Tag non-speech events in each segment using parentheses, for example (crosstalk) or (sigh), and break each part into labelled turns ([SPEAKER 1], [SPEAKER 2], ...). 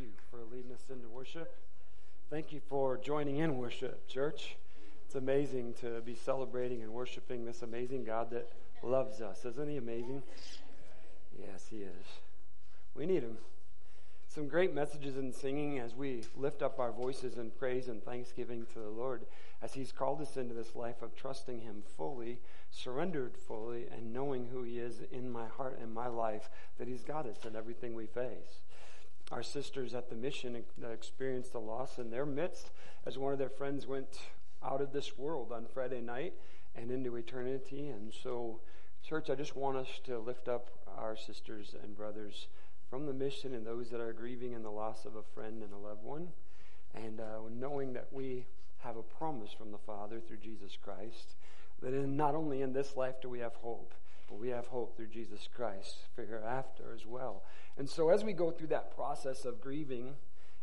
[SPEAKER 1] you for leading us into worship. Thank you for joining in worship, church. It's amazing to be celebrating and worshiping this amazing God that loves us. Isn't he amazing? Yes, he is. We need him. Some great messages in singing as we lift up our voices in praise and thanksgiving to the Lord as he's called us into this life of trusting him fully, surrendered fully, and knowing who he is in my heart and my life, that he's got us in everything we face our sisters at the mission experienced a loss in their midst as one of their friends went out of this world on Friday night and into eternity. And so, church, I just want us to lift up our sisters and brothers from the mission and those that are grieving in the loss of a friend and a loved one. And uh, knowing that we have a promise from the Father through Jesus Christ, that in, not only in this life do we have hope, but we have hope through Jesus Christ for hereafter as well. And so as we go through that process of grieving,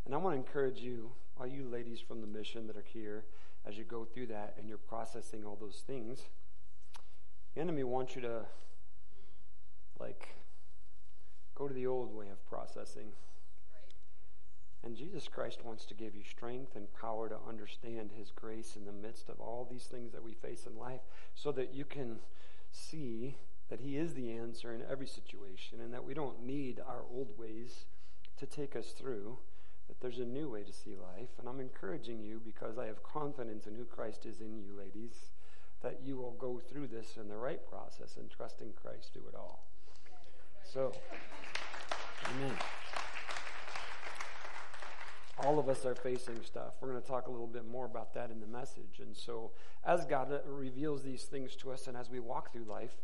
[SPEAKER 1] and I want to encourage you, all you ladies from the mission that are here, as you go through that and you're processing all those things, the enemy wants you to like go to the old way of processing. And Jesus Christ wants to give you strength and power to understand His grace in the midst of all these things that we face in life so that you can see that He is the answer in every situation and that we don't need our old ways to take us through, that there's a new way to see life. And I'm encouraging you because I have confidence in who Christ is in you, ladies, that you will go through this in the right process and trust in Christ through it all. So, amen. All of us are facing stuff. We're going to talk a little bit more about that in the message. And so, as God reveals these things to us and as we walk through life,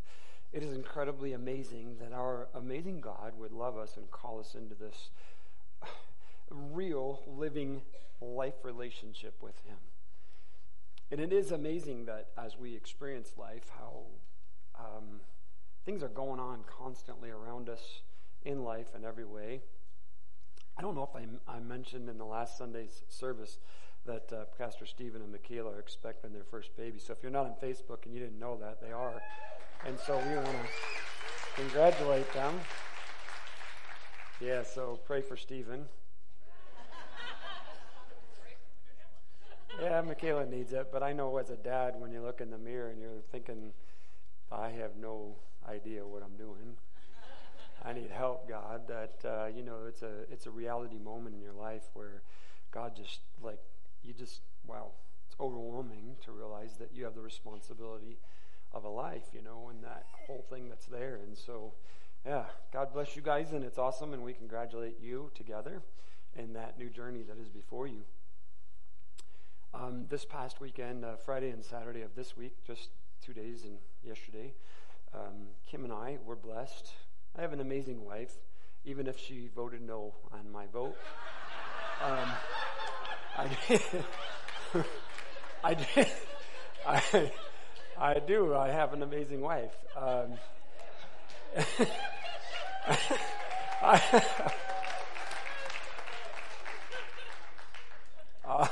[SPEAKER 1] it is incredibly amazing that our amazing God would love us and call us into this real, living life relationship with Him. And it is amazing that as we experience life, how um, things are going on constantly around us in life in every way. I don't know if I, I mentioned in the last Sunday's service that uh, Pastor Stephen and Michaela are expecting their first baby. So if you're not on Facebook and you didn't know that, they are. And so we want to congratulate them. Yeah, so pray for Stephen. Yeah, Michaela needs it, but I know as a dad, when you look in the mirror and you're thinking, I have no idea what I'm doing. I need help, God. That uh, you know, it's a it's a reality moment in your life where God just like you just wow, it's overwhelming to realize that you have the responsibility of a life, you know, and that whole thing that's there. And so, yeah, God bless you guys, and it's awesome, and we congratulate you together in that new journey that is before you. Um, this past weekend, uh, Friday and Saturday of this week, just two days and yesterday, um, Kim and I were blessed. I have an amazing wife, even if she voted no on my vote. (laughs) Um, I did. (laughs) I did. (laughs) I, I do. I have an amazing wife. Um, I, (laughs) uh,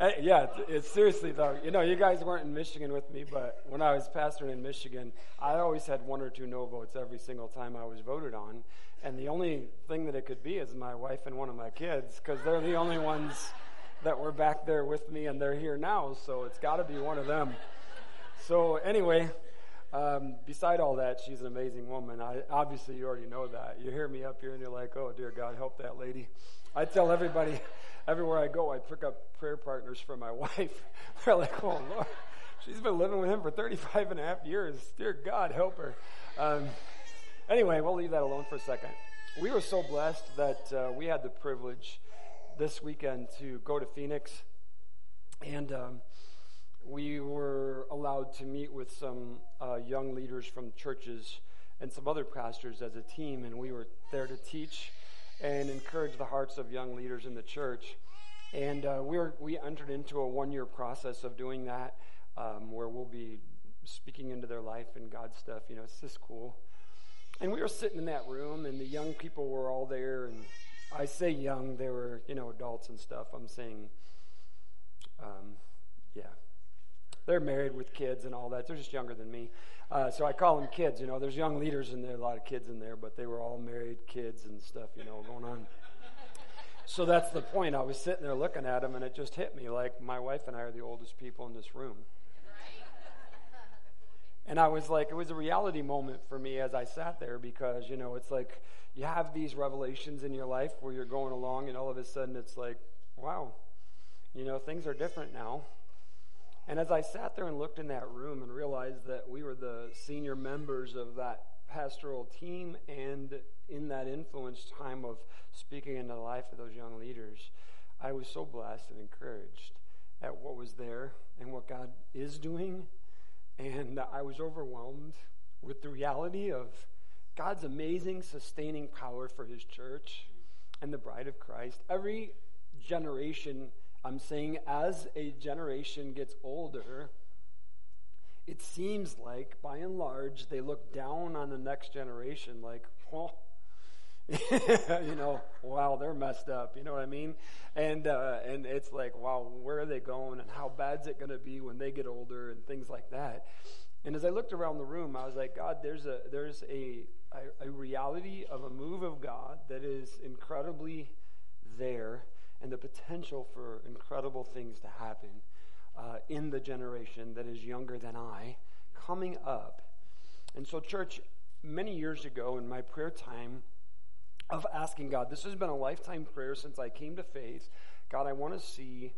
[SPEAKER 1] (laughs) yeah, it's seriously though. You know, you guys weren't in Michigan with me, but when I was pastoring in Michigan, I always had one or two no votes every single time I was voted on, and the only thing that it could be is my wife and one of my kids, because they're the only ones that were back there with me, and they're here now, so it's got to be one of them. So, anyway, um, beside all that, she's an amazing woman. I, obviously, you already know that. You hear me up here, and you're like, oh, dear God, help that lady. I tell everybody, everywhere I go, I pick up prayer partners for my (laughs) wife. They're like, oh, Lord, she's been living with him for 35 and a half years. Dear God, help her. Um, anyway, we'll leave that alone for a second. We were so blessed that uh, we had the privilege this weekend to go to Phoenix, and um, we were allowed to meet with some uh, young leaders from churches and some other pastors as a team, and we were there to teach and encourage the hearts of young leaders in the church. And uh, we were, we entered into a one year process of doing that, um, where we'll be speaking into their life and God stuff. You know, it's just cool. And we were sitting in that room, and the young people were all there, and I say young, they were, you know, adults and stuff. I'm saying, um, yeah. they're married with kids and all that. They're just younger than me. Uh, so I call them kids. You know, there's young leaders in there, a lot of kids in there, but they were all married kids and stuff, you know, going on. So that's the point. I was sitting there looking at them, and it just hit me like my wife and I are the oldest people in this room. And I was like, it was a reality moment for me as I sat there because, you know, it's like you have these revelations in your life where you're going along, and all of a sudden it's like, wow, you know, things are different now. And as I sat there and looked in that room and realized that we were the senior members of that pastoral team and in that influence time of speaking into the life of those young leaders, I was so blessed and encouraged at what was there and what God is doing. And I was overwhelmed with the reality of God's amazing sustaining power for his church and the bride of Christ. Every generation, I'm saying, as a generation gets older, it seems like, by and large, they look down on the next generation like, (laughs) you know, wow, they're messed up. You know what I mean? And uh, and it's like, wow, where are they going, and how bad's it going to be when they get older, and things like that. And as I looked around the room, I was like, God, there's a there's a a, a reality of a move of God that is incredibly there, and the potential for incredible things to happen uh, in the generation that is younger than I coming up. And so, church, many years ago in my prayer time of asking God, this has been a lifetime prayer since I came to faith. God, I want to see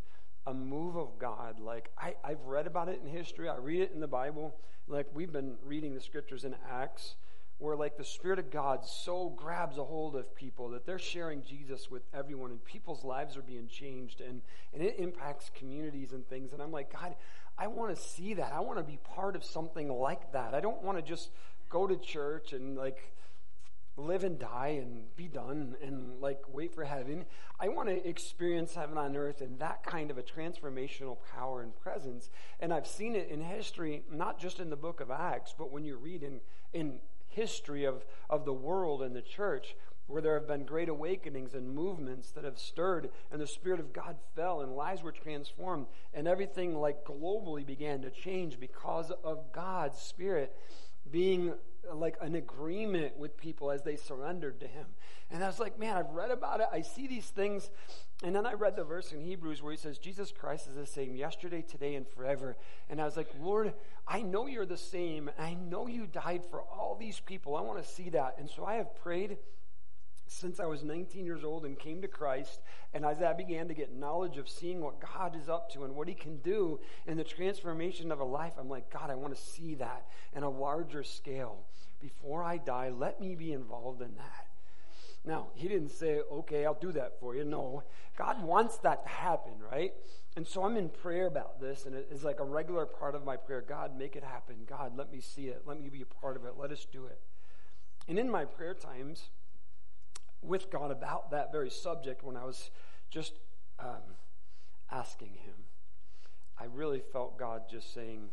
[SPEAKER 1] a move of God. Like, I, I've read about it in history, I read it in the Bible. Like, we've been reading the scriptures in Acts where like the spirit of god so grabs a hold of people that they're sharing jesus with everyone and people's lives are being changed and, and it impacts communities and things and i'm like god i want to see that i want to be part of something like that i don't want to just go to church and like live and die and be done and like wait for heaven. I want to experience heaven on earth and that kind of a transformational power and presence. And i've seen it in history not just in the book of acts but when you read in in history of, of the world and the church where there have been great awakenings and movements that have stirred and the spirit of god fell and lives were transformed and everything like globally began to change because of god's spirit being like an agreement with people as they surrendered to him and i was like man i've read about it i see these things and then I read the verse in Hebrews where he says, Jesus Christ is the same yesterday, today, and forever. And I was like, Lord, I know you're the same. I know you died for all these people. I want to see that. And so I have prayed since I was 19 years old and came to Christ. And as I began to get knowledge of seeing what God is up to and what He can do in the transformation of a life, I'm like, God, I want to see that in a larger scale. Before I die, let me be involved in that. Now, he didn't say, okay, I'll do that for you. No, God wants that to happen, right? And so I'm in prayer about this, and it is like a regular part of my prayer God, make it happen. God, let me see it. Let me be a part of it. Let us do it. And in my prayer times with God about that very subject, when I was just um, asking Him, I really felt God just saying,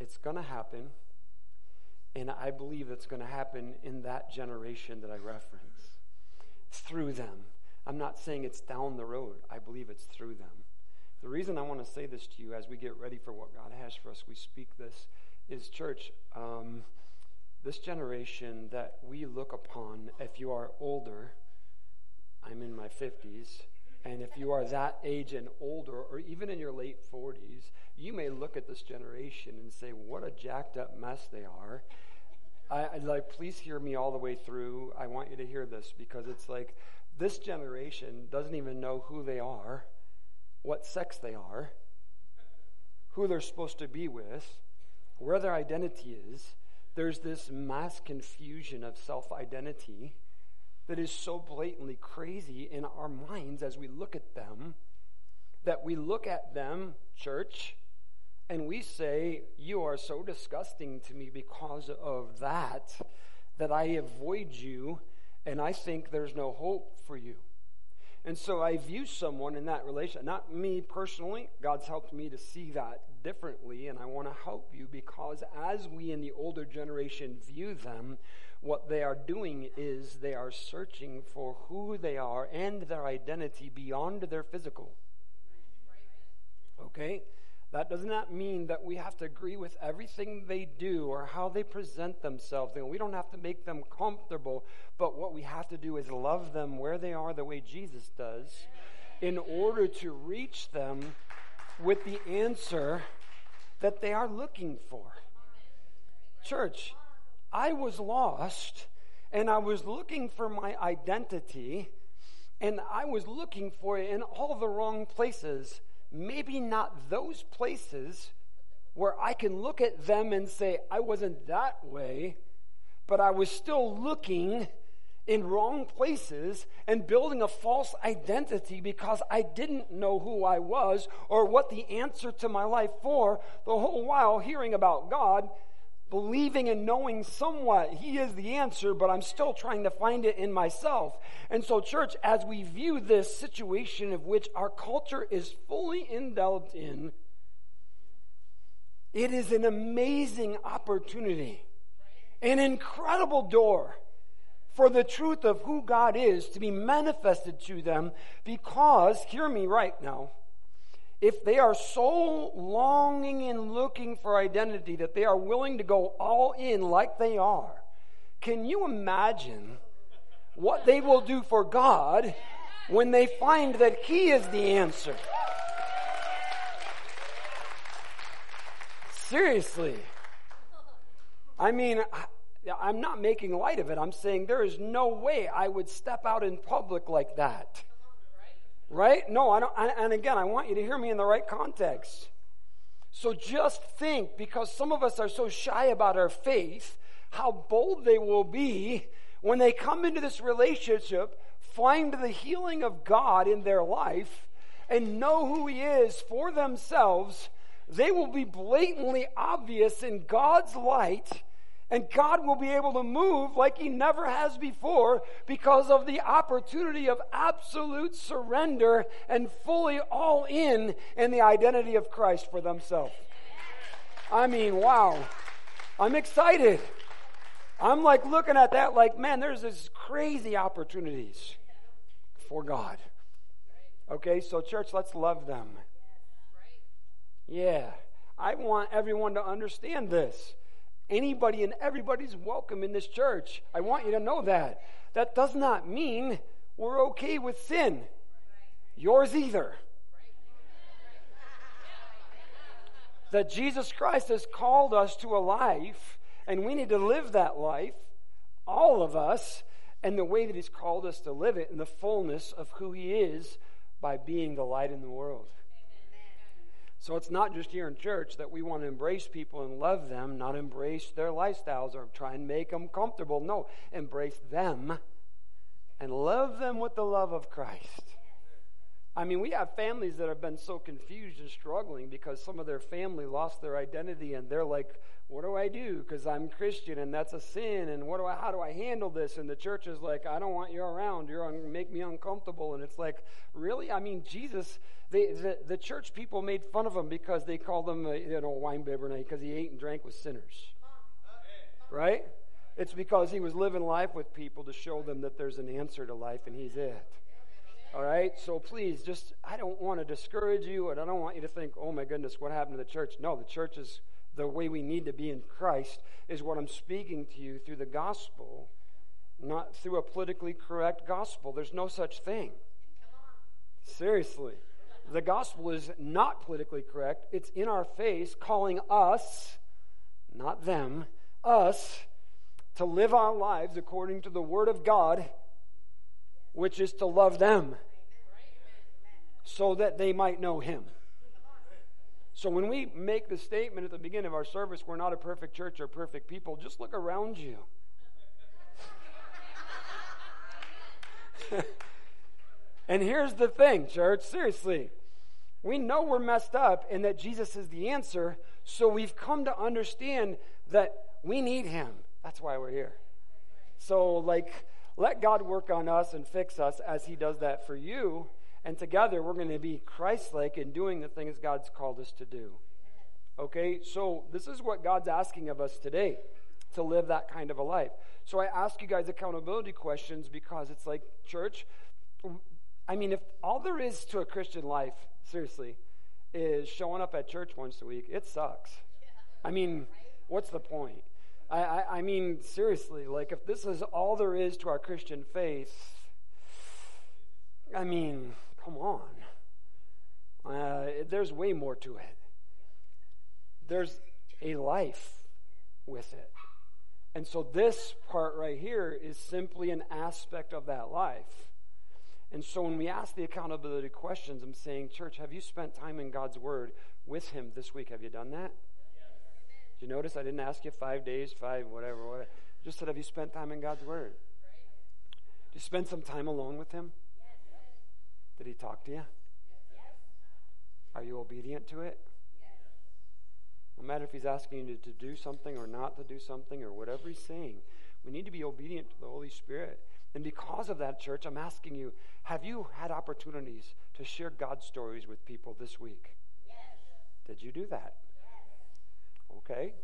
[SPEAKER 1] it's going to happen. And I believe it's going to happen in that generation that I referenced through them. I'm not saying it's down the road. I believe it's through them. The reason I want to say this to you as we get ready for what God has for us, we speak this, is church, um, this generation that we look upon, if you are older, I'm in my 50s, and if you are that age and older, or even in your late 40s, you may look at this generation and say, what a jacked up mess they are. I, I like, please hear me all the way through. I want you to hear this because it's like this generation doesn't even know who they are, what sex they are, who they're supposed to be with, where their identity is. There's this mass confusion of self identity that is so blatantly crazy in our minds as we look at them that we look at them, church, and we say, You are so disgusting to me because of that, that I avoid you and I think there's no hope for you. And so I view someone in that relation, not me personally. God's helped me to see that differently, and I want to help you because as we in the older generation view them, what they are doing is they are searching for who they are and their identity beyond their physical. Okay? That does not mean that we have to agree with everything they do or how they present themselves. We don't have to make them comfortable, but what we have to do is love them where they are the way Jesus does in order to reach them with the answer that they are looking for. Church, I was lost and I was looking for my identity and I was looking for it in all the wrong places maybe not those places where I can look at them and say, I wasn't that way, but I was still looking in wrong places and building a false identity because I didn't know who I was or what the answer to my life for the whole while hearing about God believing and knowing somewhat He is the answer, but I'm still trying to find it in myself. And so, church, as we view this situation of which our culture is fully indulged in, it is an amazing opportunity, an incredible door for the truth of who God is to be manifested to them because, hear me right now, if they are so longing and looking for identity that they are willing to go all in like they are, can you imagine what they will do for God when they find that He is the answer? Seriously. I mean, I'm not making light of it. I'm saying there is no way I would step out in public like that. Right? No, I don't. And again, I want you to hear me in the right context. So just think, because some of us are so shy about our faith, how bold they will be when they come into this relationship, find the healing of God in their life, and know who He is for themselves. They will be blatantly obvious in God's light and God will be able to move like He never has before because of the opportunity of absolute surrender and fully all in in the identity of Christ for themselves. I mean, wow. I'm excited. I'm like looking at that like, man, there's this crazy opportunities for God. Okay, so church, let's love them. Yeah. I want everyone to understand this. Anybody and everybody's welcome in this church. I want you to know that. That does not mean we're okay with sin. Yours either. That Jesus Christ has called us to a life, and we need to live that life, all of us, and the way that He's called us to live it in the fullness of who He is by being the light in the world. So it's not just here in church that we want to embrace people and love them, not embrace their lifestyles or try and make them comfortable. No, embrace them and love them with the love of Christ. I mean, we have families that have been so confused and struggling because some of their family lost their identity and they're like, what do I do? Because I'm Christian and that's a sin. And what do I, how do I handle this? And the church is like, I don't want you around. You're to make me uncomfortable. And it's like, really? I mean, Jesus, they, the, the church people made fun of him because they called him, a, you know, wine bibber because he ate and drank with sinners. Right? It's because he was living life with people to show them that there's an answer to life and he's it. All right? So please, just, I don't want to discourage you, and I don't want you to think, oh my goodness, what happened to the church? No, the church is the way we need to be in Christ, is what I'm speaking to you through the gospel, not through a politically correct gospel. There's no such thing. Seriously. The gospel is not politically correct, it's in our face, calling us, not them, us, to live our lives according to the Word of God which is to love them so that they might know Him. So when we make the statement at the beginning of our service, we're not a perfect church or perfect people, just look around you. (laughs) and here's the thing, church, seriously. We know we're messed up and that Jesus is the answer, so we've come to understand that we need Him. That's why we're here. So, like, let God work on us and fix us as He does that for you. And together we're going to be Christ like in doing the things God's called us to do. Okay, so this is what God's asking of us today to live that kind of a life. So I ask you guys accountability questions because it's like, church, I mean, if all there is to a Christian life, seriously, is showing up at church once a week, it sucks. I mean, what's the point? I, I, I mean, seriously, like if this is all there is to our Christian faith, I mean, come on. Uh, there's way more to it. There's a life with it. And so this part right here is simply an aspect of that life. And so when we ask the accountability questions, I'm saying, church, have you spent time in God's Word with Him this week? Have you done that? You notice I didn't ask you five days, five, whatever, whatever. Just said, have you spent time in God's Word? Did you spend some time alone with Him? Did He talk to you? Are you obedient to it? No matter if He's asking you to do something or not to do something or whatever He's saying, we need to be obedient to the Holy Spirit. And because of that, church, I'm asking you have you had opportunities to share God stories with people this week? Yes. Did you do that? Okay.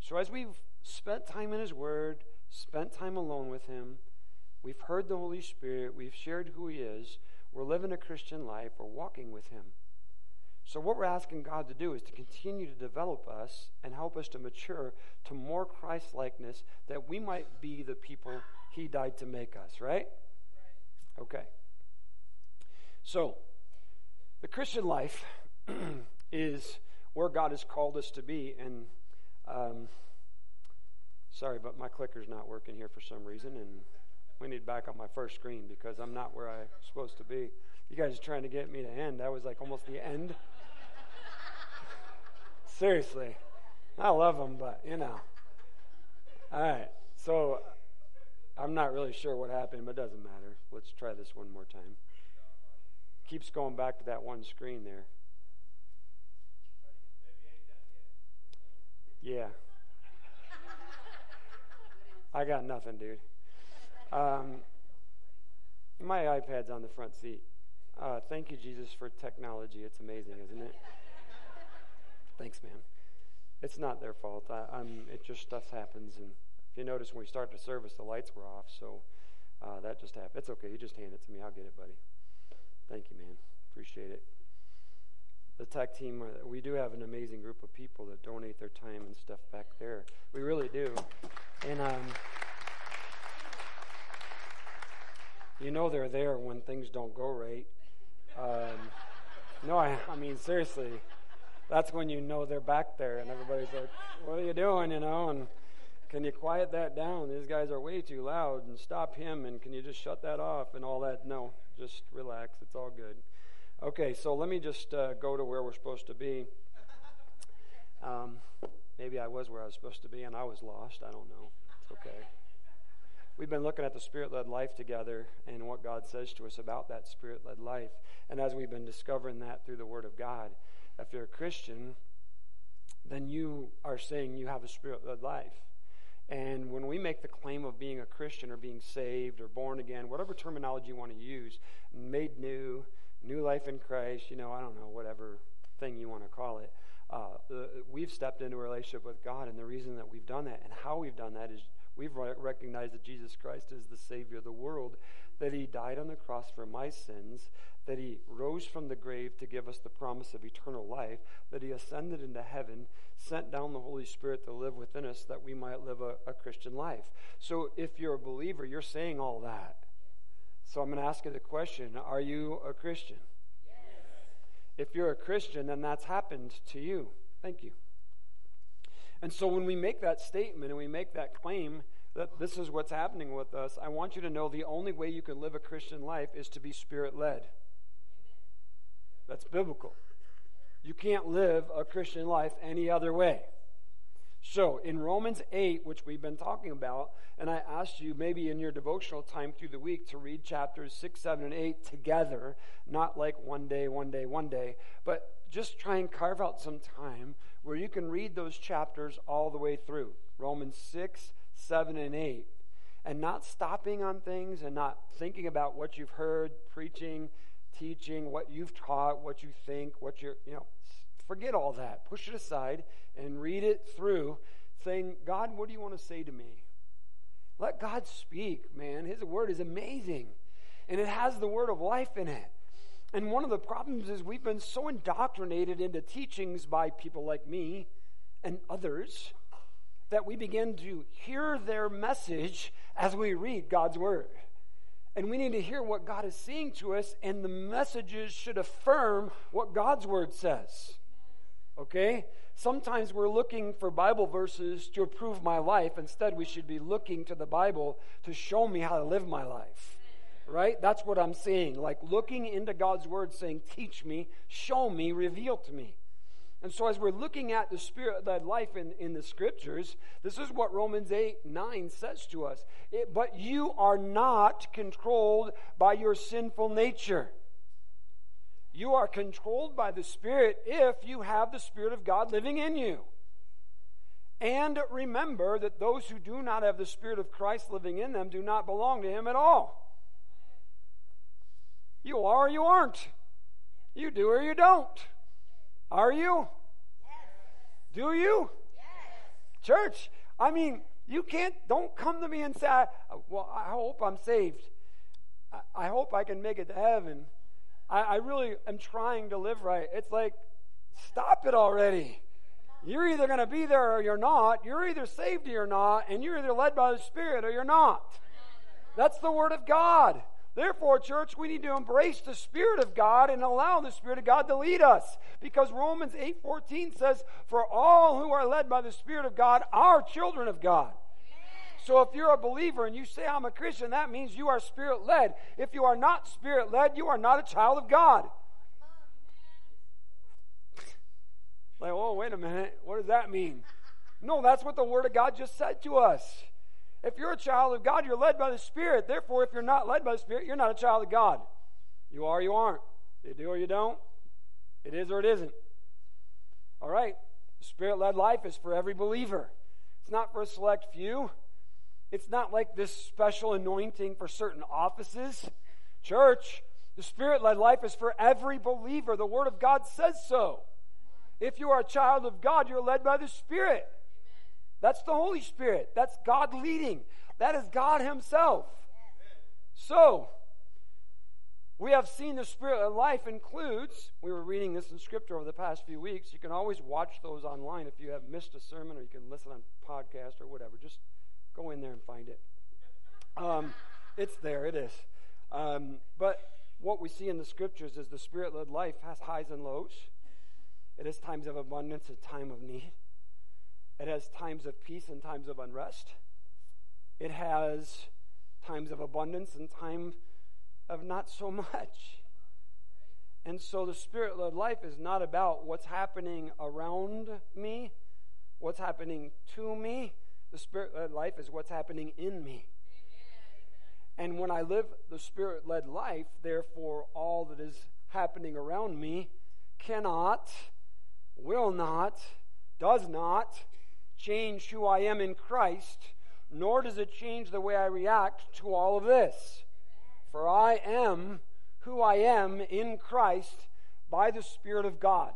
[SPEAKER 1] So, as we've spent time in His Word, spent time alone with Him, we've heard the Holy Spirit, we've shared who He is, we're living a Christian life, we're walking with Him. So, what we're asking God to do is to continue to develop us and help us to mature to more Christ likeness that we might be the people He died to make us, right? Okay. So, the Christian life (clears throat) is where God has called us to be. And um, sorry, but my clicker's not working here for some reason. And we need back on my first screen because I'm not where I'm supposed to be. You guys are trying to get me to end. That was like almost the end. (laughs) Seriously. I love them, but you know. All right. So I'm not really sure what happened, but it doesn't matter. Let's try this one more time. Keeps going back to that one screen there. Yeah. (laughs) I got nothing, dude. Um, my iPad's on the front seat. Uh, thank you, Jesus, for technology. It's amazing, isn't it? Thanks, man. It's not their fault. I, am It just stuff happens, and if you notice when we start the service, the lights were off, so uh, that just happened. It's okay. You just hand it to me. I'll get it, buddy. Thank you, man. Appreciate it. The tech team, we do have an amazing group of people that donate their time and stuff back there. We really do. And um, you know they're there when things don't go right. Um, no, I, I mean, seriously that's when you know they're back there and everybody's like, what are you doing, you know? And can you quiet that down? These guys are way too loud and stop him and can you just shut that off and all that? No, just relax. It's all good. Okay, so let me just uh, go to where we're supposed to be. Um, maybe I was where I was supposed to be and I was lost. I don't know. It's okay. We've been looking at the spirit led life together and what God says to us about that spirit led life. And as we've been discovering that through the Word of God, if you're a Christian, then you are saying you have a spirit led life. And when we make the claim of being a Christian or being saved or born again, whatever terminology you want to use, made new, new life in Christ, you know, I don't know, whatever thing you want to call it, uh, we've stepped into a relationship with God. And the reason that we've done that and how we've done that is we've recognized that Jesus Christ is the Savior of the world, that He died on the cross for my sins, that he rose from the grave to give us the promise of eternal life, that he ascended into heaven, sent down the Holy Spirit to live within us that we might live a, a Christian life. So if you're a believer, you're saying all that. So I'm going to ask you the question Are you a Christian? Yes. If you're a Christian, then that's happened to you. Thank you. And so when we make that statement and we make that claim, that this is what's happening with us, I want you to know the only way you can live a Christian life is to be spirit led. That's biblical. You can't live a Christian life any other way. So, in Romans 8, which we've been talking about, and I asked you maybe in your devotional time through the week to read chapters 6, 7, and 8 together, not like one day, one day, one day, but just try and carve out some time where you can read those chapters all the way through. Romans 6, 7, and 8, and not stopping on things and not thinking about what you've heard preaching teaching, what you've taught, what you think, what you're, you know, forget all that. Push it aside and read it through, saying, God, what do you want to say to me? Let God speak, man. His word is amazing. And it has the word of life in it. And one of the problems is we've been so indoctrinated into teachings by people like me and others that we begin to hear their message as we read God's Word. And we need to hear what God is saying to us, and the messages should affirm what God's Word says. Okay? Sometimes we're looking for Bible verses to approve my life. Instead, we should be looking to the Bible to show me how to live my life. Right? That's what I'm saying. Like looking into God's Word, saying, Teach me, show me, reveal to me. And so, as we're looking at the spirit led life in, in the scriptures, this is what Romans 8 9 says to us. It, but you are not controlled by your sinful nature. You are controlled by the Spirit if you have the Spirit of God living in you. And remember that those who do not have the Spirit of Christ living in them do not belong to Him at all. You are or you aren't. You do or you don't. Are you? Yes. Do you? Yes. Church, I mean, you can't, don't come to me and say, well, I hope I'm saved. I, hope I can make it to heaven. I, I really am trying to live right. It's like, stop it already. You're either going to be there or you're not. You're either saved or you're not, and you're either led by the Spirit or you're not. That's the Word of God. Therefore, church, we need to embrace the Spirit of God and allow the Spirit of God to lead us. Because Romans 8:14 says, For all who are led by the Spirit of God are children of God. So if you're a believer and you say, I'm a Christian, that means you are spirit led. If you are not spirit led, you are not a child of God. like, oh, wait a minute. What does that mean? No, that's what the Word of God just said to us. If you're a child of God, you're led by the Spirit. Therefore, if you're not led by the Spirit, you're not a child of God. You are, you aren't. You do or you don't. It is or it isn't. All right. Spirit led life is for every believer, it's not for a select few. It's not like this special anointing for certain offices. Church, the Spirit led life is for every believer. The Word of God says so. If you are a child of God, you're led by the Spirit. That's the Holy Spirit. That's God leading. That is God Himself. So, we have seen the Spirit life includes, we were reading this in Scripture over the past few weeks. You can always watch those online if you have missed a sermon or you can listen on podcast or whatever. Just go in there and find it. Um, it's there, it is. Um, but what we see in the Scriptures is the Spirit led life has highs and lows. It has times of abundance and time of need. It has times of peace and times of unrest. It has times of abundance and times of not so much. And so the spirit led life is not about what's happening around me, what's happening to me. The spirit led life is what's happening in me. And when I live the spirit led life, therefore, all that is happening around me cannot, will not, does not change who I am in Christ, nor does it change the way I react to all of this. For I am who I am in Christ by the Spirit of God.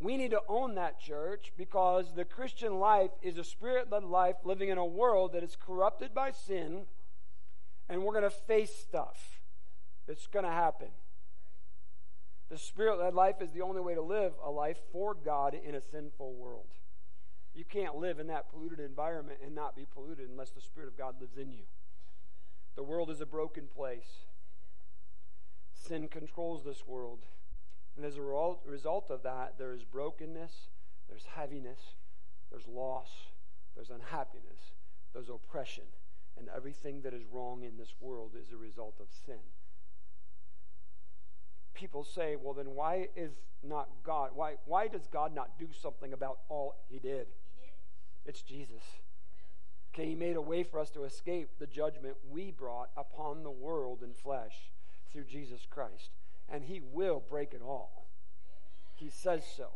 [SPEAKER 1] We need to own that church because the Christian life is a spirit led life living in a world that is corrupted by sin, and we're going to face stuff. It's going to happen. The spirit led life is the only way to live a life for God in a sinful world. You can't live in that polluted environment and not be polluted unless the Spirit of God lives in you. The world is a broken place. Sin controls this world. And as a result of that, there is brokenness, there's heaviness, there's loss, there's unhappiness, there's oppression. And everything that is wrong in this world is a result of sin. People say, well, then why is not God, why, why does God not do something about all he did? It's Jesus. Okay, he made a way for us to escape the judgment we brought upon the world in flesh through Jesus Christ. And he will break it all. He says so.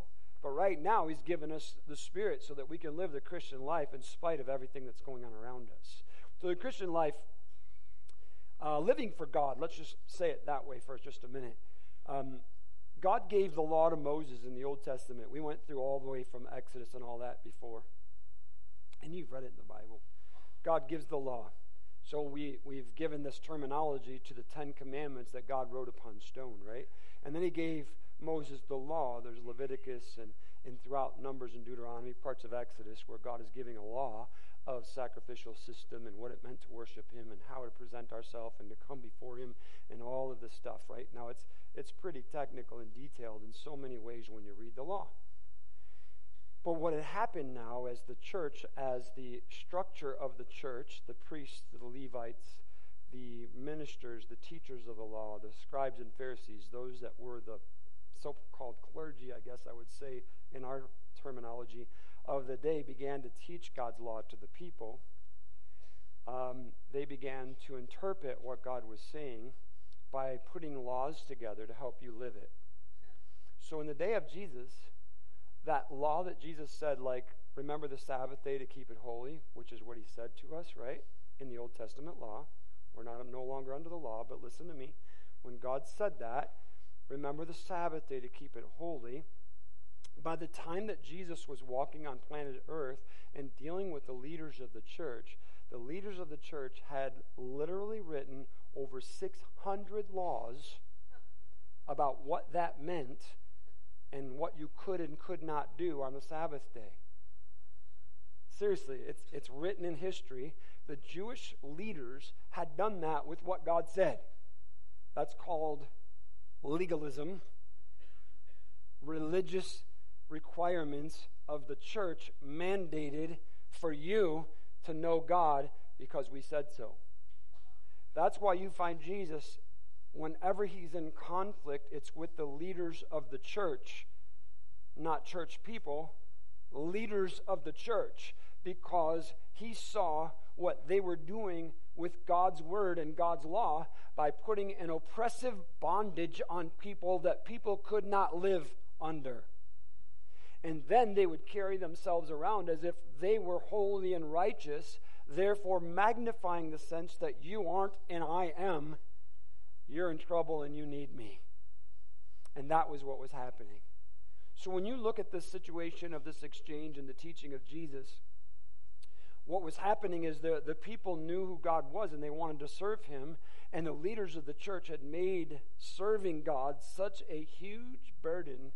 [SPEAKER 1] But right now, he's given us the Spirit so that we can live the Christian life in spite of everything that's going on around us. So, the Christian life, uh, living for God, let's just say it that way for just a minute. Um, God gave the law to Moses in the Old Testament. We went through all the way from Exodus and all that before. And you've read it in the Bible. God gives the law. So we, we've given this terminology to the Ten Commandments that God wrote upon stone, right? And then he gave Moses the law. There's Leviticus and, and throughout Numbers and Deuteronomy, parts of Exodus, where God is giving a law of sacrificial system and what it meant to worship him and how to present ourselves and to come before him and all of this stuff, right? Now it's it's pretty technical and detailed in so many ways when you read the law. But what had happened now as the church, as the structure of the church, the priests, the Levites, the ministers, the teachers of the law, the scribes and Pharisees, those that were the so called clergy, I guess I would say in our terminology, of the day began to teach God's law to the people. Um, they began to interpret what God was saying by putting laws together to help you live it. So in the day of Jesus, that law that Jesus said, like, remember the Sabbath day to keep it holy, which is what he said to us, right? In the Old Testament law. We're not no longer under the law, but listen to me. When God said that, remember the Sabbath day to keep it holy. By the time that Jesus was walking on planet Earth and dealing with the leaders of the church, the leaders of the church had literally written over 600 laws about what that meant and what you could and could not do on the Sabbath day. Seriously, it's, it's written in history. The Jewish leaders had done that with what God said. That's called legalism, religious requirements of the church mandated for you to know God because we said so. That's why you find Jesus whenever he's in conflict, it's with the leaders of the church, not church people, leaders of the church, because he saw what they were doing with God's word and God's law by putting an oppressive bondage on people that people could not live under. And then they would carry themselves around as if they were holy and righteous, therefore magnifying the sense that you aren't and I am you're in trouble and you need me. And that was what was happening. So when you look at this situation of this exchange and the teaching of Jesus, what was happening is the, the people knew who God was and they wanted to serve him. And the leaders of the church had made serving God such a huge burden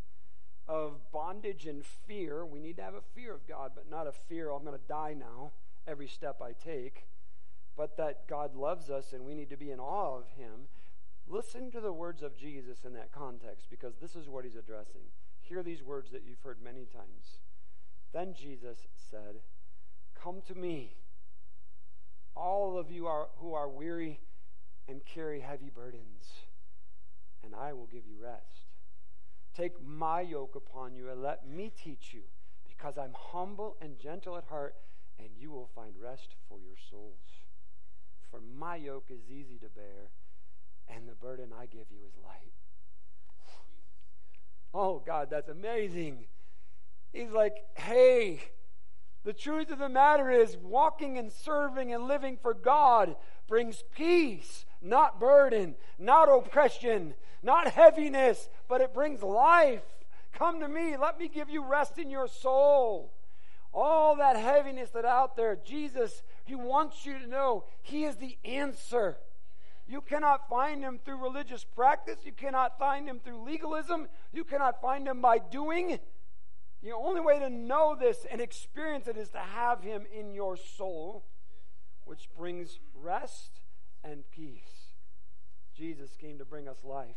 [SPEAKER 1] of bondage and fear. We need to have a fear of God, but not a fear, oh, I'm going to die now every step I take. But that God loves us and we need to be in awe of him. Listen to the words of Jesus in that context because this is what he's addressing. Hear these words that you've heard many times. Then Jesus said, Come to me, all of you are, who are weary and carry heavy burdens, and I will give you rest. Take my yoke upon you and let me teach you, because I'm humble and gentle at heart, and you will find rest for your souls. For my yoke is easy to bear and the burden I give you is light. Oh, God, that's amazing. He's like, hey, the truth of the matter is, walking and serving and living for God brings peace, not burden, not oppression, not heaviness, but it brings life. Come to me. Let me give you rest in your soul. All that heaviness that out there, Jesus, He wants you to know He is the answer. You cannot find him through religious practice. You cannot find him through legalism. You cannot find him by doing. The only way to know this and experience it is to have him in your soul, which brings rest and peace. Jesus came to bring us life,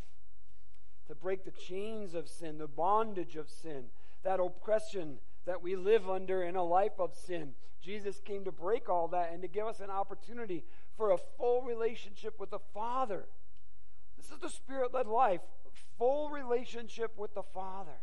[SPEAKER 1] to break the chains of sin, the bondage of sin, that oppression that we live under in a life of sin. Jesus came to break all that and to give us an opportunity for a full relationship with the Father. This is the Spirit led life, full relationship with the Father.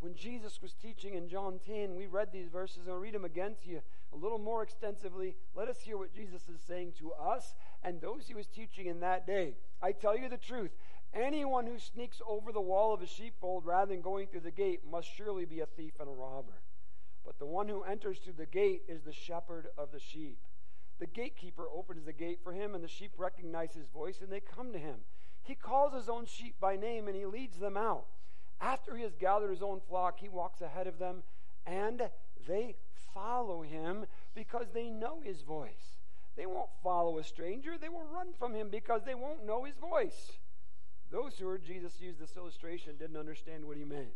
[SPEAKER 1] When Jesus was teaching in John 10, we read these verses, and I'll read them again to you a little more extensively. Let us hear what Jesus is saying to us and those he was teaching in that day. I tell you the truth. Anyone who sneaks over the wall of a sheepfold rather than going through the gate must surely be a thief and a robber. But the one who enters through the gate is the shepherd of the sheep. The gatekeeper opens the gate for him, and the sheep recognize his voice, and they come to him. He calls his own sheep by name, and he leads them out. After he has gathered his own flock, he walks ahead of them, and they follow him because they know his voice. They won't follow a stranger. They will run from him because they won't know his voice. Those who heard Jesus use this illustration didn't understand what he meant.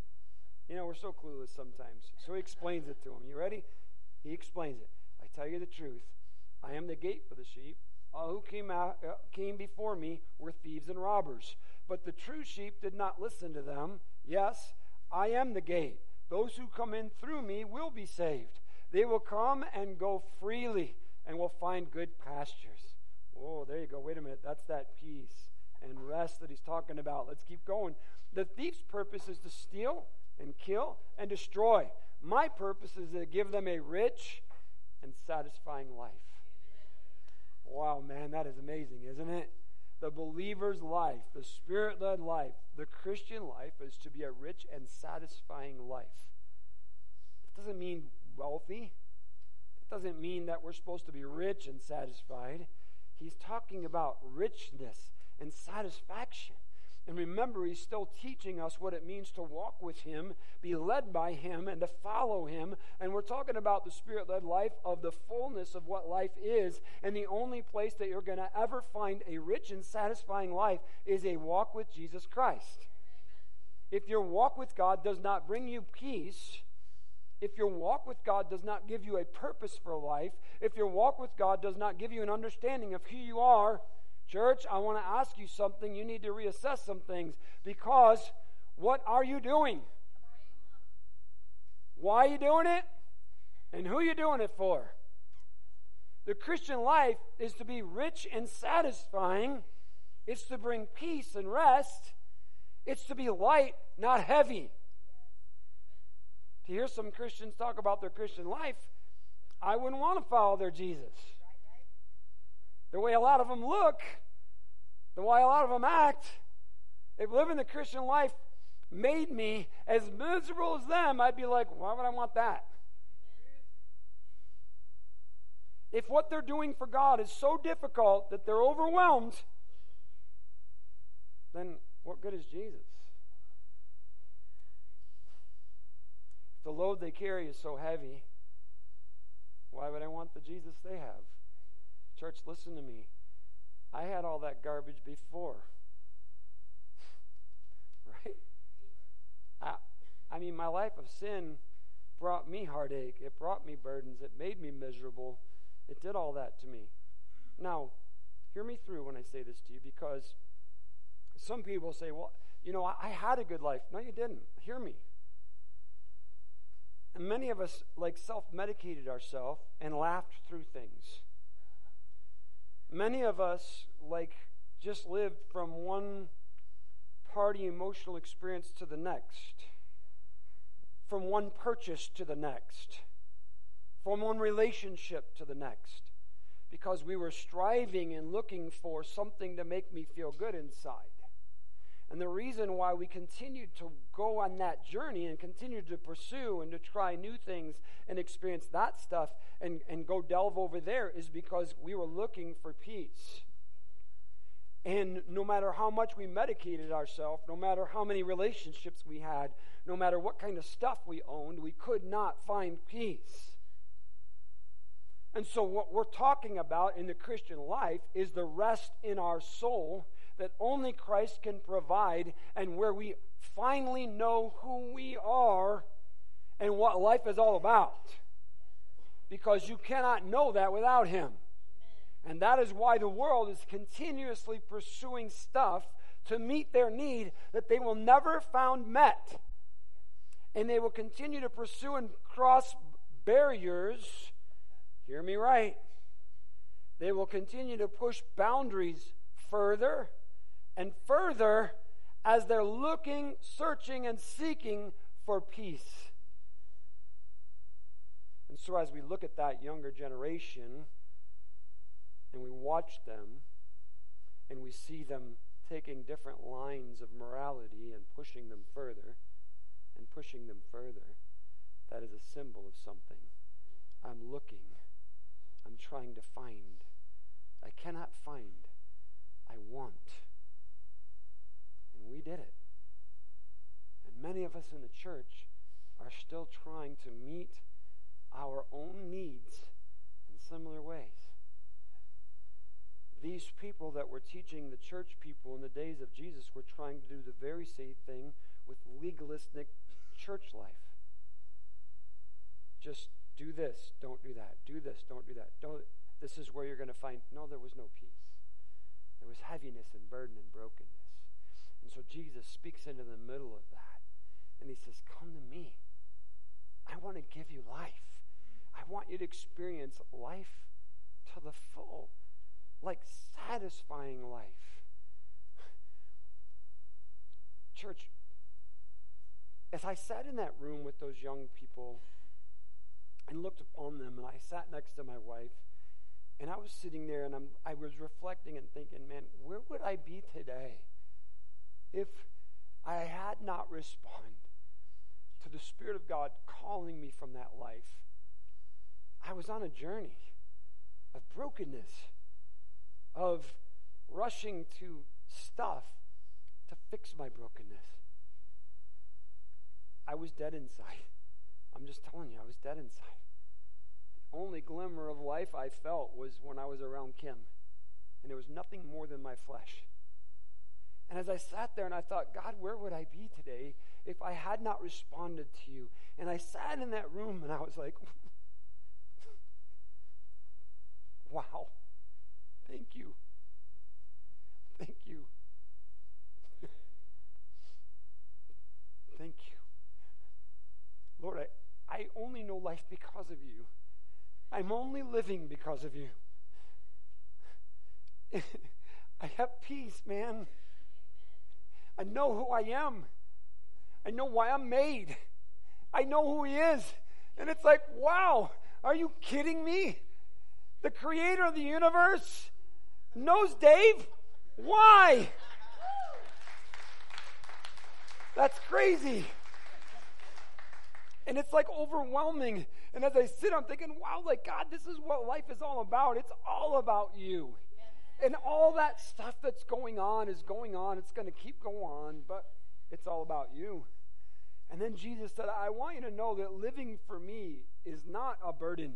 [SPEAKER 1] You know, we're so clueless sometimes. So he explains it to them. You ready? He explains it. I tell you the truth. I am the gate for the sheep. All who came out uh, came before me were thieves and robbers, but the true sheep did not listen to them. Yes, I am the gate. Those who come in through me will be saved. They will come and go freely and will find good pastures. Oh, there you go. Wait a minute. That's that peace and rest that he's talking about. Let's keep going. The thief's purpose is to steal and kill and destroy. My purpose is to give them a rich and satisfying life. Wow, man, that is amazing, isn't it? The believer's life, the spirit led life, the Christian life is to be a rich and satisfying life. It doesn't mean wealthy, it doesn't mean that we're supposed to be rich and satisfied. He's talking about richness and satisfaction. And remember, he's still teaching us what it means to walk with him, be led by him, and to follow him. And we're talking about the spirit led life of the fullness of what life is. And the only place that you're going to ever find a rich and satisfying life is a walk with Jesus Christ. If your walk with God does not bring you peace, if your walk with God does not give you a purpose for life, if your walk with God does not give you an understanding of who you are, Church, I want to ask you something. You need to reassess some things because what are you doing? Why are you doing it? And who are you doing it for? The Christian life is to be rich and satisfying. It's to bring peace and rest. It's to be light, not heavy. To hear some Christians talk about their Christian life, I wouldn't want to follow their Jesus the way a lot of them look, the way a lot of them act, if living the Christian life made me as miserable as them, I'd be like, why would I want that? If what they're doing for God is so difficult that they're overwhelmed, then what good is Jesus? If the load they carry is so heavy, why would I want the Jesus they have? Church, listen to me. I had all that garbage before. (laughs) right? I, I mean, my life of sin brought me heartache. It brought me burdens. It made me miserable. It did all that to me. Now, hear me through when I say this to you because some people say, well, you know, I, I had a good life. No, you didn't. Hear me. And many of us, like, self medicated ourselves and laughed through things. Many of us, like, just lived from one party emotional experience to the next, from one purchase to the next, from one relationship to the next, because we were striving and looking for something to make me feel good inside. And the reason why we continued to go on that journey and continue to pursue and to try new things and experience that stuff and, and go delve over there is because we were looking for peace. And no matter how much we medicated ourselves, no matter how many relationships we had, no matter what kind of stuff we owned, we could not find peace. And so, what we're talking about in the Christian life is the rest in our soul that only Christ can provide, and where we finally know who we are and what life is all about. Because you cannot know that without Him. And that is why the world is continuously pursuing stuff to meet their need that they will never found met. And they will continue to pursue and cross barriers. Hear me right. They will continue to push boundaries further and further as they're looking, searching, and seeking for peace. And so, as we look at that younger generation and we watch them and we see them taking different lines of morality and pushing them further and pushing them further, that is a symbol of something. I'm looking, I'm trying to find. I cannot find, I want. And we did it. And many of us in the church are still trying to meet our own needs in similar ways. these people that were teaching the church people in the days of Jesus were trying to do the very same thing with legalistic church life. Just do this, don't do that. Do this, don't do that. Don't this is where you're going to find no there was no peace. There was heaviness and burden and brokenness. So Jesus speaks into the middle of that and he says, "Come to me. I want to give you life. I want you to experience life to the full, like satisfying life." Church, as I sat in that room with those young people and looked upon them, and I sat next to my wife, and I was sitting there and I'm, I was reflecting and thinking, man, where would I be today if I had not responded to the Spirit of God calling me from that life? I was on a journey of brokenness, of rushing to stuff to fix my brokenness. I was dead inside. I'm just telling you, I was dead inside. The only glimmer of life I felt was when I was around Kim, and it was nothing more than my flesh. And as I sat there and I thought, God, where would I be today if I had not responded to you? And I sat in that room and I was like, (laughs) wow, thank you. Thank you. thank you. Lord, I, I only know life because of you. I'm only living because of you. (laughs) I have peace, man. I know who I am. I know why I'm made. I know who He is. And it's like, wow, are you kidding me? The creator of the universe knows Dave? Why? That's crazy. And it's like overwhelming. And as I sit, I'm thinking, wow, like, God, this is what life is all about. It's all about you. And all that stuff that's going on is going on. It's going to keep going on, but it's all about you. And then Jesus said, I want you to know that living for me is not a burden.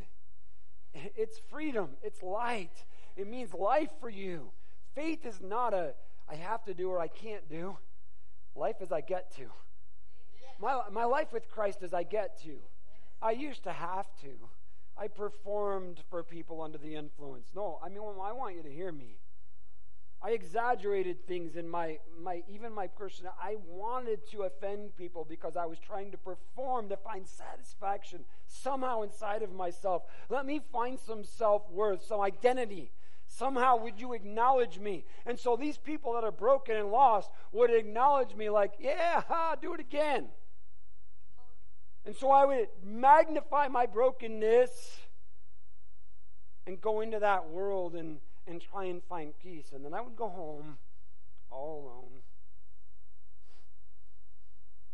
[SPEAKER 1] It's freedom. It's light. It means life for you. Faith is not a, I have to do or I can't do. Life is I get to. My, my life with Christ is I get to. I used to have to. I performed for people under the influence. No, I mean, I want you to hear me. I exaggerated things in my, my even my person. I wanted to offend people because I was trying to perform to find satisfaction somehow inside of myself. Let me find some self worth, some identity. Somehow would you acknowledge me? And so these people that are broken and lost would acknowledge me like, yeah, ha, do it again. And so I would magnify my brokenness and go into that world and, and try and find peace. And then I would go home all alone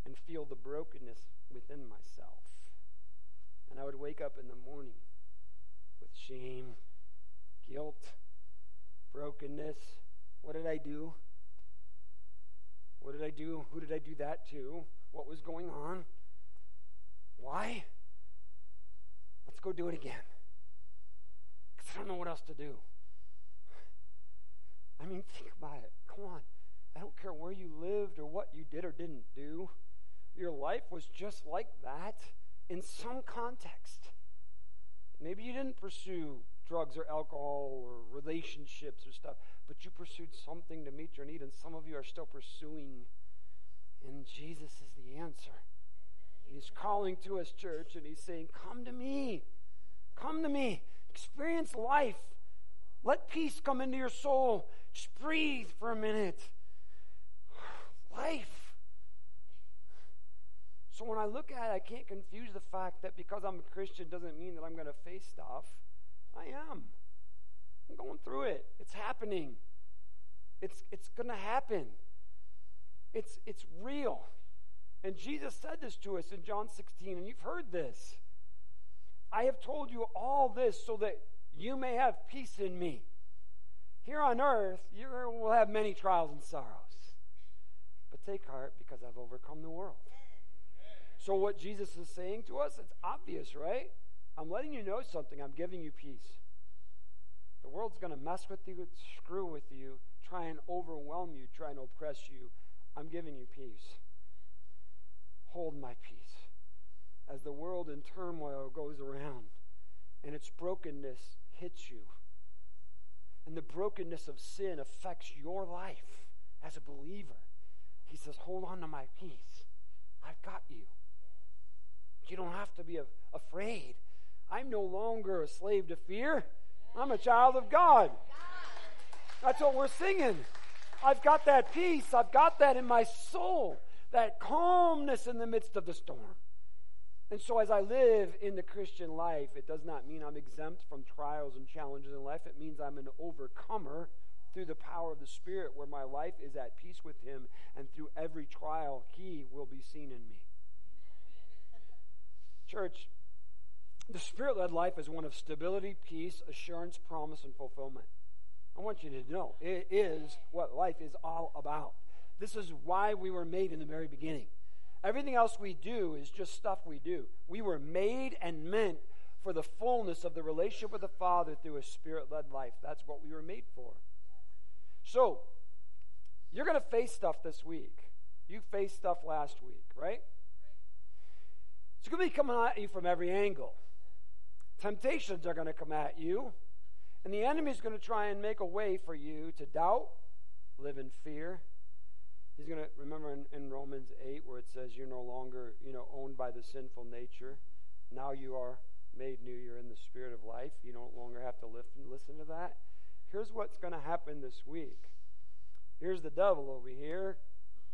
[SPEAKER 1] and feel the brokenness within myself. And I would wake up in the morning with shame, guilt, brokenness. What did I do? What did I do? Who did I do that to? What was going on? Why? Let's go do it again. Because I don't know what else to do. I mean, think about it. Come on. I don't care where you lived or what you did or didn't do. Your life was just like that in some context. Maybe you didn't pursue drugs or alcohol or relationships or stuff, but you pursued something to meet your need, and some of you are still pursuing. And Jesus is the answer. He's calling to us, church, and he's saying, Come to me. Come to me. Experience life. Let peace come into your soul. Just breathe for a minute. Life. So when I look at it, I can't confuse the fact that because I'm a Christian doesn't mean that I'm going to face stuff. I am. I'm going through it. It's happening. It's, it's going to happen. It's, it's real. And Jesus said this to us in John 16, and you've heard this. I have told you all this so that you may have peace in me. Here on earth, you will have many trials and sorrows. But take heart because I've overcome the world. So, what Jesus is saying to us, it's obvious, right? I'm letting you know something. I'm giving you peace. The world's going to mess with you, screw with you, try and overwhelm you, try and oppress you. I'm giving you peace. Hold my peace. As the world in turmoil goes around and its brokenness hits you, and the brokenness of sin affects your life as a believer, he says, Hold on to my peace. I've got you. You don't have to be afraid. I'm no longer a slave to fear. I'm a child of God. That's what we're singing. I've got that peace. I've got that in my soul, that calmness in the midst of the storm. And so, as I live in the Christian life, it does not mean I'm exempt from trials and challenges in life. It means I'm an overcomer through the power of the Spirit, where my life is at peace with Him, and through every trial, He will be seen in me. Church, the Spirit led life is one of stability, peace, assurance, promise, and fulfillment. I want you to know it is what life is all about. This is why we were made in the very beginning. Everything else we do is just stuff we do. We were made and meant for the fullness of the relationship with the Father through a spirit led life. That's what we were made for. So, you're going to face stuff this week. You faced stuff last week, right? It's going to be coming at you from every angle. Temptations are going to come at you, and the enemy is going to try and make a way for you to doubt, live in fear. He's going to remember in, in Romans 8 where it says you're no longer, you know, owned by the sinful nature. Now you are made new. You're in the spirit of life. You no longer have to listen, listen to that. Here's what's going to happen this week. Here's the devil over here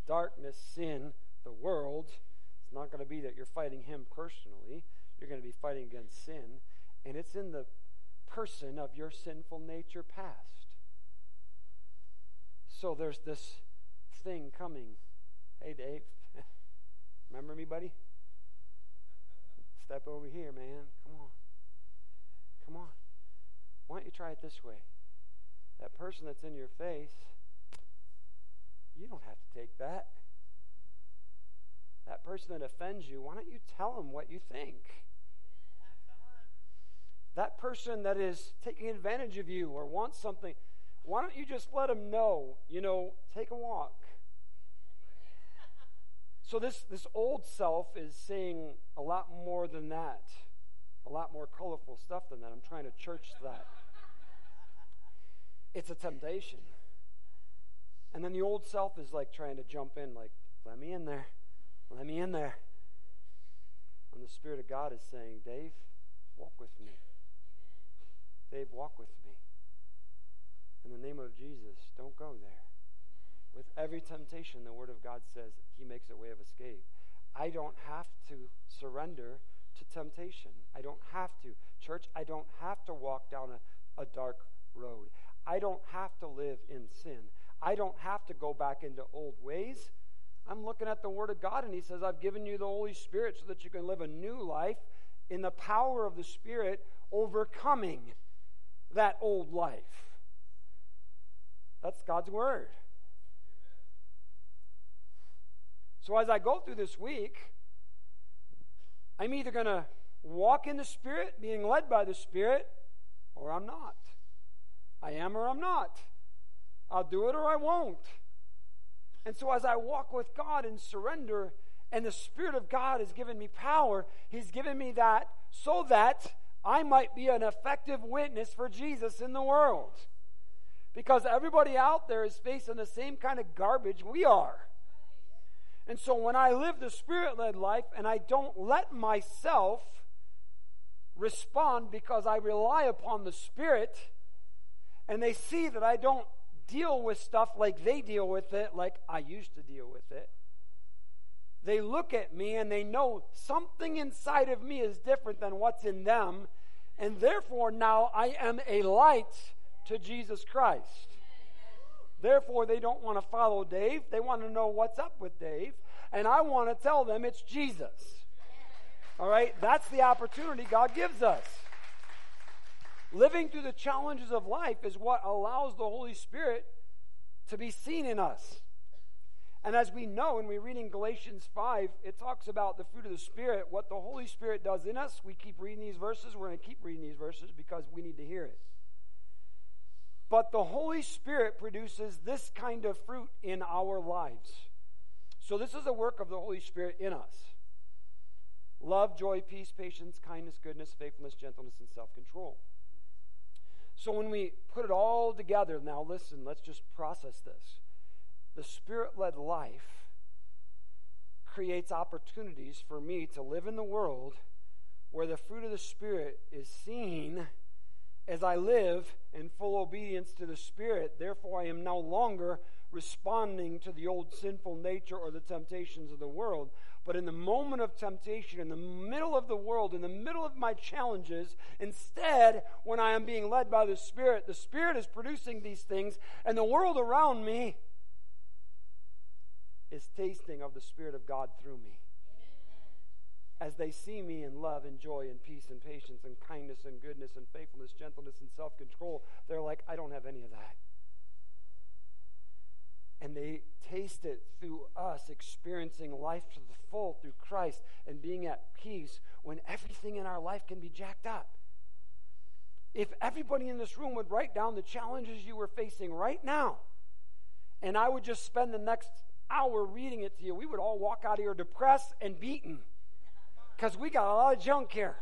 [SPEAKER 1] darkness, sin, the world. It's not going to be that you're fighting him personally. You're going to be fighting against sin. And it's in the person of your sinful nature past. So there's this thing coming. Hey, Dave. (laughs) Remember me, buddy? Step over here, man. Come on. Come on. Why don't you try it this way? That person that's in your face, you don't have to take that. That person that offends you, why don't you tell them what you think? That person that is taking advantage of you or wants something, why don't you just let them know, you know, take a walk? So this, this old self is saying a lot more than that, a lot more colorful stuff than that. I'm trying to church that. It's a temptation. And then the old self is like trying to jump in, like, let me in there. Let me in there. And the Spirit of God is saying, Dave, walk with me. Dave, walk with me. In the name of Jesus, don't go there. With every temptation, the Word of God says He makes a way of escape. I don't have to surrender to temptation. I don't have to. Church, I don't have to walk down a, a dark road. I don't have to live in sin. I don't have to go back into old ways. I'm looking at the Word of God, and He says, I've given you the Holy Spirit so that you can live a new life in the power of the Spirit, overcoming that old life. That's God's Word. So as I go through this week, I'm either going to walk in the Spirit, being led by the Spirit, or I'm not. I am or I'm not. I'll do it or I won't. And so as I walk with God and surrender, and the Spirit of God has given me power, He's given me that so that I might be an effective witness for Jesus in the world. Because everybody out there is facing the same kind of garbage we are. And so when I live the Spirit led life and I don't let myself respond because I rely upon the Spirit, and they see that I don't deal with stuff like they deal with it, like I used to deal with it. They look at me and they know something inside of me is different than what's in them, and therefore now I am a light to Jesus Christ. Therefore, they don't want to follow Dave. They want to know what's up with Dave. And I want to tell them it's Jesus. All right? That's the opportunity God gives us. Living through the challenges of life is what allows the Holy Spirit to be seen in us. And as we know, when we read in Galatians 5, it talks about the fruit of the Spirit, what the Holy Spirit does in us. We keep reading these verses. We're going to keep reading these verses because we need to hear it. But the Holy Spirit produces this kind of fruit in our lives. So, this is a work of the Holy Spirit in us love, joy, peace, patience, kindness, goodness, faithfulness, gentleness, and self control. So, when we put it all together, now listen, let's just process this. The Spirit led life creates opportunities for me to live in the world where the fruit of the Spirit is seen as I live in full obedience to the Spirit. Therefore, I am no longer responding to the old sinful nature or the temptations of the world. But in the moment of temptation, in the middle of the world, in the middle of my challenges, instead, when I am being led by the Spirit, the Spirit is producing these things, and the world around me is tasting of the Spirit of God through me. As they see me in love and joy and peace and patience and kindness and goodness and faithfulness, gentleness and self control, they're like, I don't have any of that. And they taste it through us experiencing life to the full through Christ and being at peace when everything in our life can be jacked up. If everybody in this room would write down the challenges you were facing right now, and I would just spend the next hour reading it to you, we would all walk out of here depressed and beaten because we got a lot of junk here.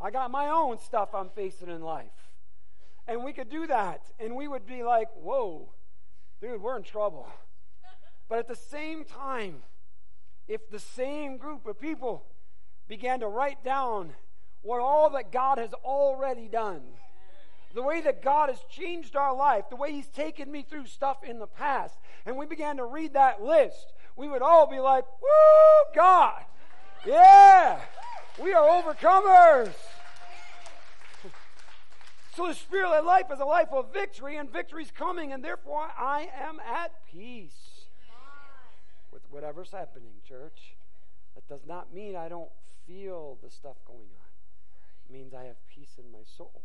[SPEAKER 1] I got my own stuff I'm facing in life. And we could do that, and we would be like, whoa, dude, we're in trouble. But at the same time, if the same group of people began to write down what all that God has already done, the way that God has changed our life, the way He's taken me through stuff in the past, and we began to read that list, we would all be like, Woo, God! Yeah! We are overcomers! So the spirit of life is a life of victory, and victory's coming, and therefore I am at peace with whatever's happening, church. That does not mean I don't feel the stuff going on. It means I have peace in my soul.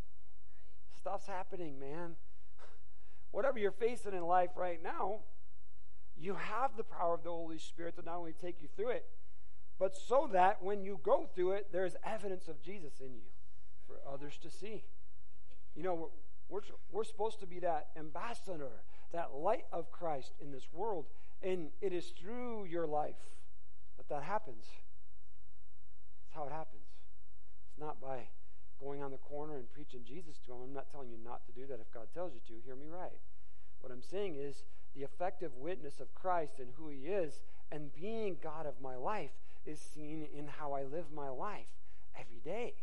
[SPEAKER 1] Stuff's happening, man. (laughs) Whatever you're facing in life right now, you have the power of the Holy Spirit to not only take you through it, but so that when you go through it, there's evidence of Jesus in you for others to see. You know, we're, we're, we're supposed to be that ambassador, that light of Christ in this world, and it is through your life that that happens. That's how it happens. It's not by going on the corner and preaching Jesus to them. I'm not telling you not to do that if God tells you to. Hear me right. What I'm saying is the effective witness of Christ and who he is and being God of my life is seen in how I live my life every day.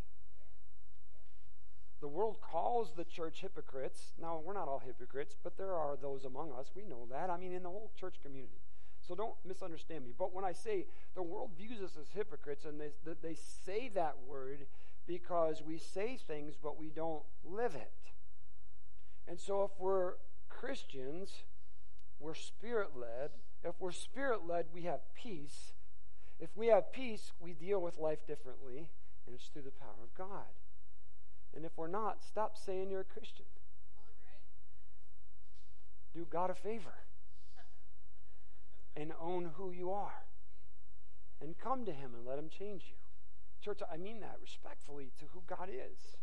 [SPEAKER 1] The world calls the church hypocrites. Now, we're not all hypocrites, but there are those among us. We know that. I mean, in the whole church community. So don't misunderstand me. But when I say the world views us as hypocrites, and they, they say that word because we say things, but we don't live it. And so if we're Christians, we're spirit led. If we're spirit led, we have peace. If we have peace, we deal with life differently, and it's through the power of God. And if we're not, stop saying you're a Christian. Do God a favor and own who you are. And come to Him and let Him change you. Church, I mean that respectfully to who God is.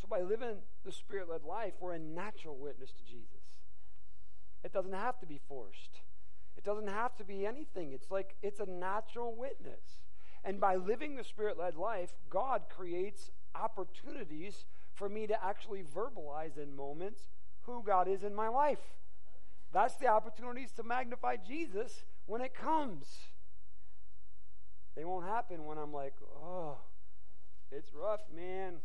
[SPEAKER 1] So by living the Spirit led life, we're a natural witness to Jesus. It doesn't have to be forced. It doesn't have to be anything. It's like it's a natural witness. And by living the Spirit led life, God creates opportunities for me to actually verbalize in moments who God is in my life. That's the opportunities to magnify Jesus when it comes. They won't happen when I'm like, oh, it's rough, man.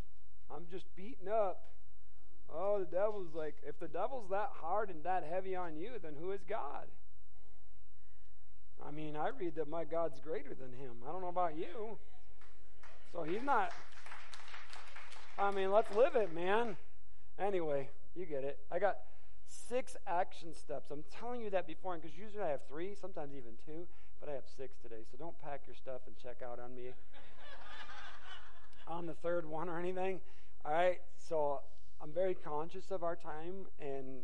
[SPEAKER 1] I'm just beaten up. Oh, the devil's like, if the devil's that hard and that heavy on you, then who is God? I mean, I read that my God's greater than him. I don't know about you. So he's not. I mean, let's live it, man. Anyway, you get it. I got six action steps. I'm telling you that before, because usually I have three, sometimes even two, but I have six today. So don't pack your stuff and check out on me on the third one or anything. All right. So I'm very conscious of our time, and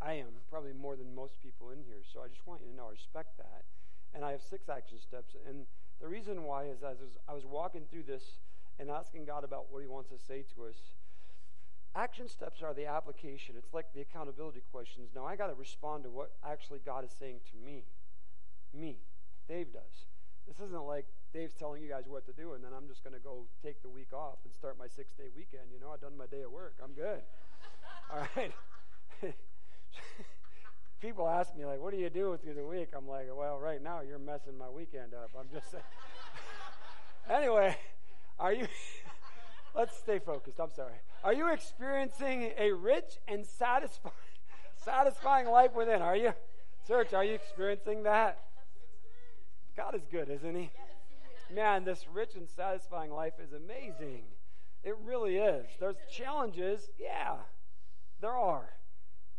[SPEAKER 1] I am probably more than most people in here. So I just want you to know I respect that. And I have six action steps. And the reason why is as I was walking through this and asking God about what He wants to say to us, Action steps are the application. It's like the accountability questions. Now I got to respond to what actually God is saying to me. Me. Dave does. This isn't like Dave's telling you guys what to do, and then I'm just going to go take the week off and start my six day weekend. You know, I've done my day at work. I'm good. (laughs) All right. (laughs) People ask me, like, what do you do through the week? I'm like, well, right now you're messing my weekend up. I'm just saying. (laughs) anyway, are you. (laughs) Let's stay focused. I'm sorry. Are you experiencing a rich and satisfying, (laughs) satisfying life within? Are you? Church, are you experiencing that? God is good, isn't He? Man, this rich and satisfying life is amazing. It really is. There's challenges, yeah, there are.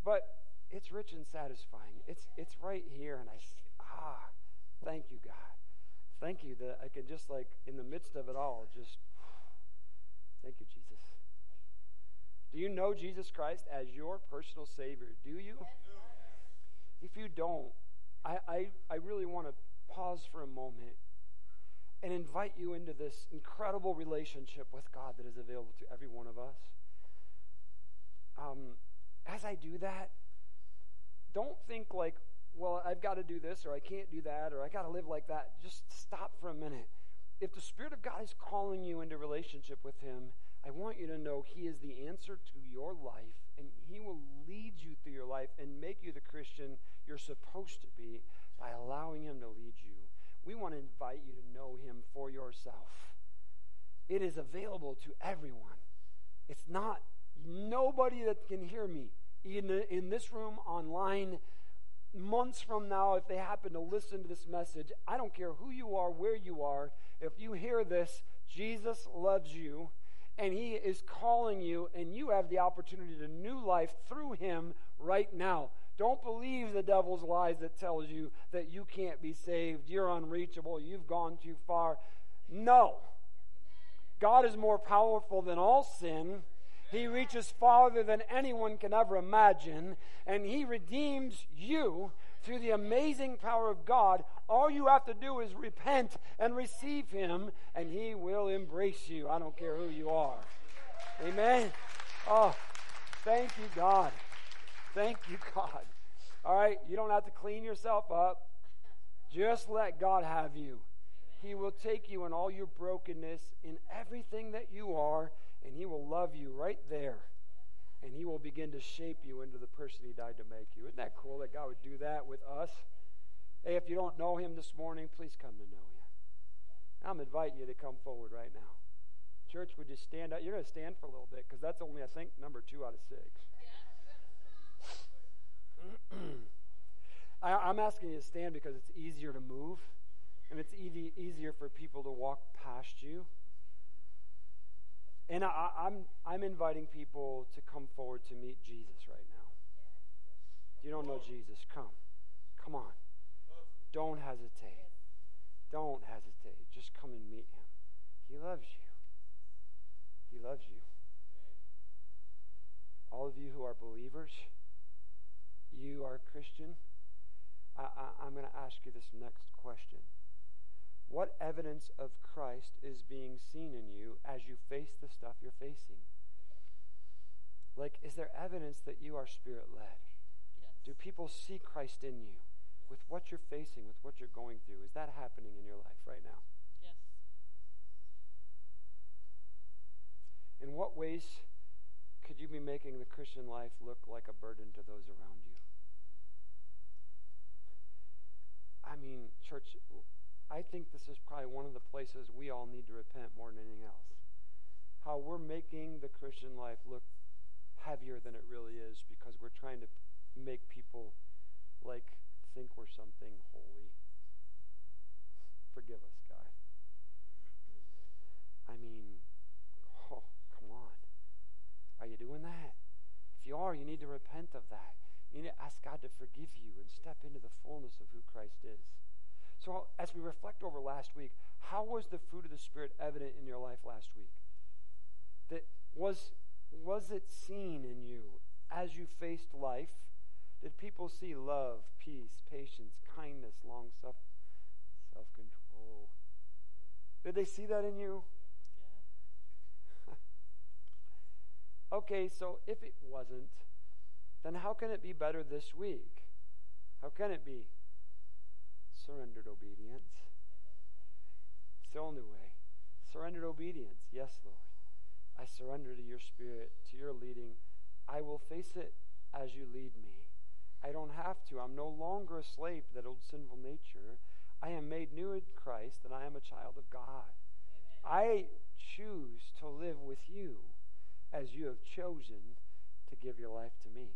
[SPEAKER 1] But it's rich and satisfying. It's, it's right here, and I, ah, thank you, God. Thank you that I can just, like, in the midst of it all, just, thank you, Jesus. Do you know Jesus Christ as your personal Savior? Do you? If you don't, I, I, I really want to pause for a moment and invite you into this incredible relationship with God that is available to every one of us. Um, as I do that, don't think like, well, I've got to do this or I can't do that or I got to live like that. Just stop for a minute. If the Spirit of God is calling you into relationship with Him, I want you to know He is the answer to your life and He will lead you through your life and make you the Christian you're supposed to be by allowing Him to lead you. We want to invite you to know Him for yourself. It is available to everyone. It's not nobody that can hear me in, in this room, online, months from now, if they happen to listen to this message. I don't care who you are, where you are. If you hear this, Jesus loves you and he is calling you, and you have the opportunity to new life through him right now. Don't believe the devil's lies that tells you that you can't be saved, you're unreachable, you've gone too far. No. God is more powerful than all sin. He reaches farther than anyone can ever imagine, and He redeems you through the amazing power of God. All you have to do is repent and receive Him, and He will embrace you. I don't care who you are. Amen. Oh, thank you, God. Thank you, God. All right, you don't have to clean yourself up. Just let God have you. He will take you in all your brokenness, in everything that you are, and He will love you right there. And He will begin to shape you into the person He died to make you. Isn't that cool that God would do that with us? Hey, if you don't know Him this morning, please come to know Him. I'm inviting you to come forward right now. Church, would you stand up? You're going to stand for a little bit because that's only, I think, number two out of six. (clears throat) I, am asking you to stand because it's easier to move and it's easy, easier for people to walk past you. And I, I'm, I'm inviting people to come forward to meet Jesus right now. If you don't know Jesus, come. Come on. Don't hesitate. Don't hesitate. Just come and meet him. He loves you. He loves you. All of you who are believers, you are Christian, I, I, I'm going to ask you this next question. What evidence of Christ is being seen in you as you face the stuff you're facing? Like, is there evidence that you are spirit led? Yes. Do people see Christ in you yes. with what you're facing, with what you're going through? Is that happening in your life right now?
[SPEAKER 2] Yes.
[SPEAKER 1] In what ways could you be making the Christian life look like a burden to those around you? I mean, church, I think this is probably one of the places we all need to repent more than anything else. How we're making the Christian life look heavier than it really is because we're trying to make people like think we're something holy. Forgive us, God. I mean, oh, come on. Are you doing that? If you are, you need to repent of that. You need to ask God to forgive you and step into the fullness of who Christ is. So, as we reflect over last week, how was the fruit of the Spirit evident in your life last week? That was was it seen in you as you faced life? Did people see love, peace, patience, kindness, long self control? Did they see that in you? (laughs) Okay, so if it wasn't, then how can it be better this week? How can it be? Surrendered obedience. It's the only way. Surrendered obedience. Yes, Lord. I surrender to your spirit, to your leading. I will face it as you lead me. I don't have to. I'm no longer a slave to that old sinful nature. I am made new in Christ and I am a child of God. Amen. I choose to live with you as you have chosen to give your life to me.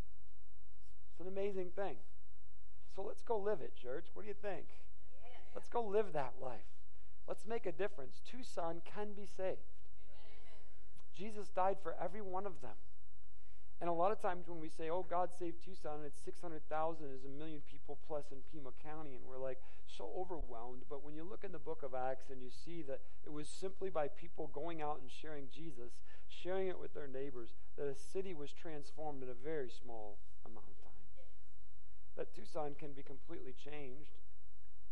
[SPEAKER 1] It's an amazing thing. So let's go live it, church. What do you think? Yes. Let's go live that life. Let's make a difference. Tucson can be saved. Amen. Jesus died for every one of them. And a lot of times when we say, oh, God saved Tucson, and it's 600,000 is a million people plus in Pima County, and we're like so overwhelmed. But when you look in the book of Acts and you see that it was simply by people going out and sharing Jesus, sharing it with their neighbors, that a city was transformed in a very small amount of time. That Tucson can be completely changed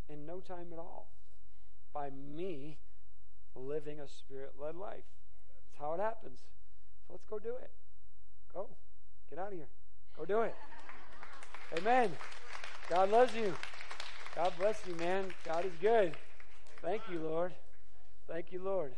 [SPEAKER 1] in no time at all by me living a spirit led life. That's how it happens. So let's go do it. Go. Get out of here. Go do it. Amen. God loves you. God bless you, man. God is good. Thank you, Lord. Thank you, Lord.